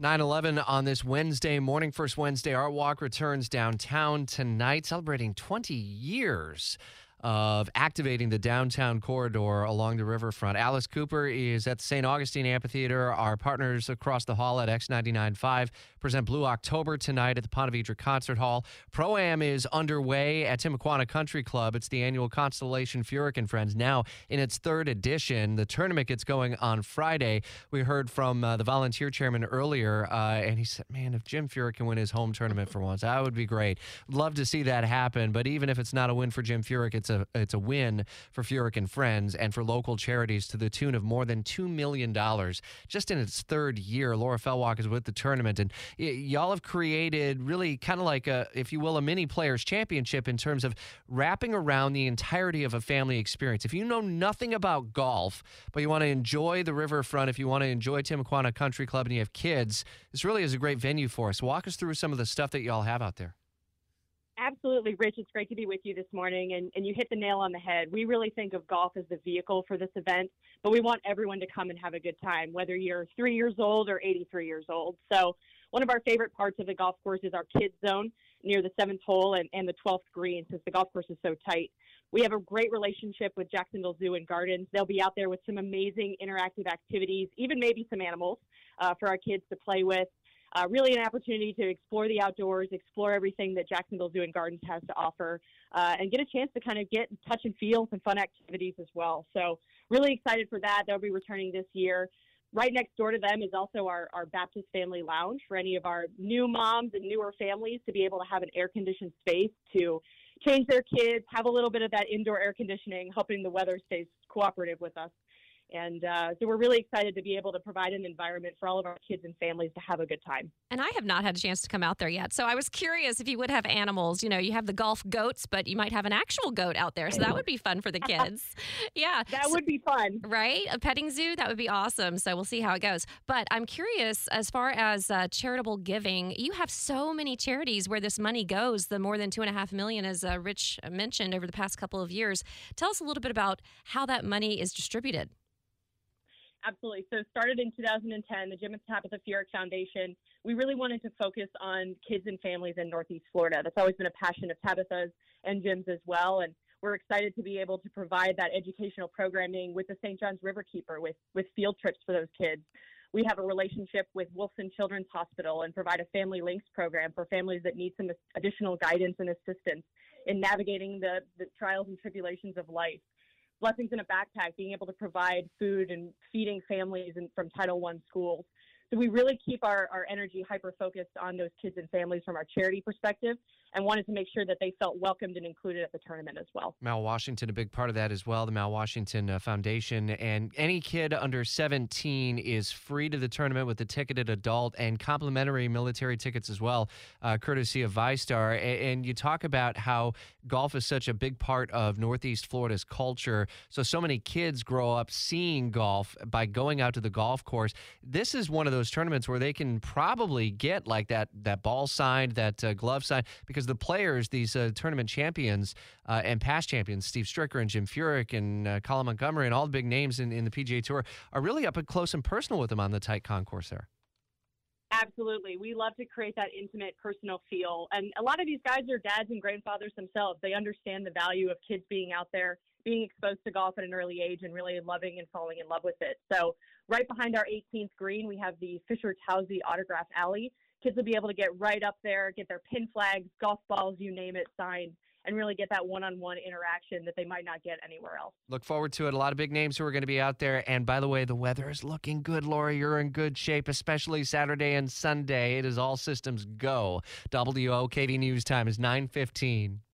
9 11 on this Wednesday morning. First Wednesday Art Walk returns downtown tonight, celebrating 20 years of activating the downtown corridor along the riverfront. Alice Cooper is at the St. Augustine Amphitheater. Our partners across the hall at X99.5 present Blue October tonight at the Ponte Vedra Concert Hall. Pro Am is underway at Timuquana Country Club. It's the annual Constellation Furyk and Friends, now in its third edition. The tournament gets going on Friday. We heard from uh, the volunteer chairman earlier, uh, and he said, Man, if Jim Furyk can win his home tournament for once, that would be great. Love to see that happen. But even if it's not a win for Jim Furyk, it's a it's a win for Furyk and Friends and for local charities to the tune of more than two million dollars just in its third year. Laura Fellwock is with the tournament, and y- y'all have created really kind of like a, if you will, a mini players championship in terms of wrapping around the entirety of a family experience. If you know nothing about golf, but you want to enjoy the riverfront, if you want to enjoy Timuquana Country Club, and you have kids, this really is a great venue for us. Walk us through some of the stuff that y'all have out there. Absolutely, Rich. It's great to be with you this morning, and, and you hit the nail on the head. We really think of golf as the vehicle for this event, but we want everyone to come and have a good time, whether you're three years old or 83 years old. So, one of our favorite parts of the golf course is our kids zone near the seventh hole and, and the 12th green, since the golf course is so tight. We have a great relationship with Jacksonville Zoo and Gardens. They'll be out there with some amazing interactive activities, even maybe some animals uh, for our kids to play with uh, really an opportunity to explore the outdoors, explore everything that Jacksonville Zoo and Gardens has to offer, uh, and get a chance to kind of get touch and feel some fun activities as well. So, really excited for that. They'll be returning this year. Right next door to them is also our, our Baptist Family Lounge for any of our new moms and newer families to be able to have an air conditioned space to change their kids, have a little bit of that indoor air conditioning, hoping the weather stays cooperative with us. And uh, so we're really excited to be able to provide an environment for all of our kids and families to have a good time. And I have not had a chance to come out there yet. So I was curious if you would have animals. You know, you have the golf goats, but you might have an actual goat out there. So that would be fun for the kids. yeah. That so, would be fun. Right? A petting zoo? That would be awesome. So we'll see how it goes. But I'm curious as far as uh, charitable giving, you have so many charities where this money goes, the more than two and a half million, as uh, Rich mentioned over the past couple of years. Tell us a little bit about how that money is distributed. Absolutely. So started in 2010, the Jim and Tabitha Furyk Foundation. We really wanted to focus on kids and families in Northeast Florida. That's always been a passion of Tabitha's and Jim's as well. And we're excited to be able to provide that educational programming with the St. John's Riverkeeper with, with field trips for those kids. We have a relationship with Wolfson Children's Hospital and provide a family links program for families that need some additional guidance and assistance in navigating the, the trials and tribulations of life blessings in a backpack, being able to provide food and feeding families and from Title I schools. So we really keep our, our energy hyper focused on those kids and families from our charity perspective and wanted to make sure that they felt welcomed and included at the tournament as well. Mal Washington, a big part of that as well, the Mal Washington uh, Foundation. And any kid under 17 is free to the tournament with a ticketed adult and complimentary military tickets as well, uh, courtesy of VyStar. And, and you talk about how golf is such a big part of Northeast Florida's culture. So, so many kids grow up seeing golf by going out to the golf course. This is one of those tournaments where they can probably get like that, that ball signed, that uh, glove signed, because because the players, these uh, tournament champions uh, and past champions, Steve Stricker and Jim Furyk and uh, Colin Montgomerie and all the big names in, in the PGA Tour, are really up close and personal with them on the tight concourse there. Absolutely. We love to create that intimate, personal feel. And a lot of these guys are dads and grandfathers themselves. They understand the value of kids being out there, being exposed to golf at an early age, and really loving and falling in love with it. So, right behind our 18th green, we have the Fisher Tousey Autograph Alley kids will be able to get right up there, get their pin flags, golf balls, you name it, signed, and really get that one on one interaction that they might not get anywhere else. Look forward to it. A lot of big names who are going to be out there. And by the way, the weather is looking good, Laura. You're in good shape, especially Saturday and Sunday. It is all systems go. WOKV News time is 915.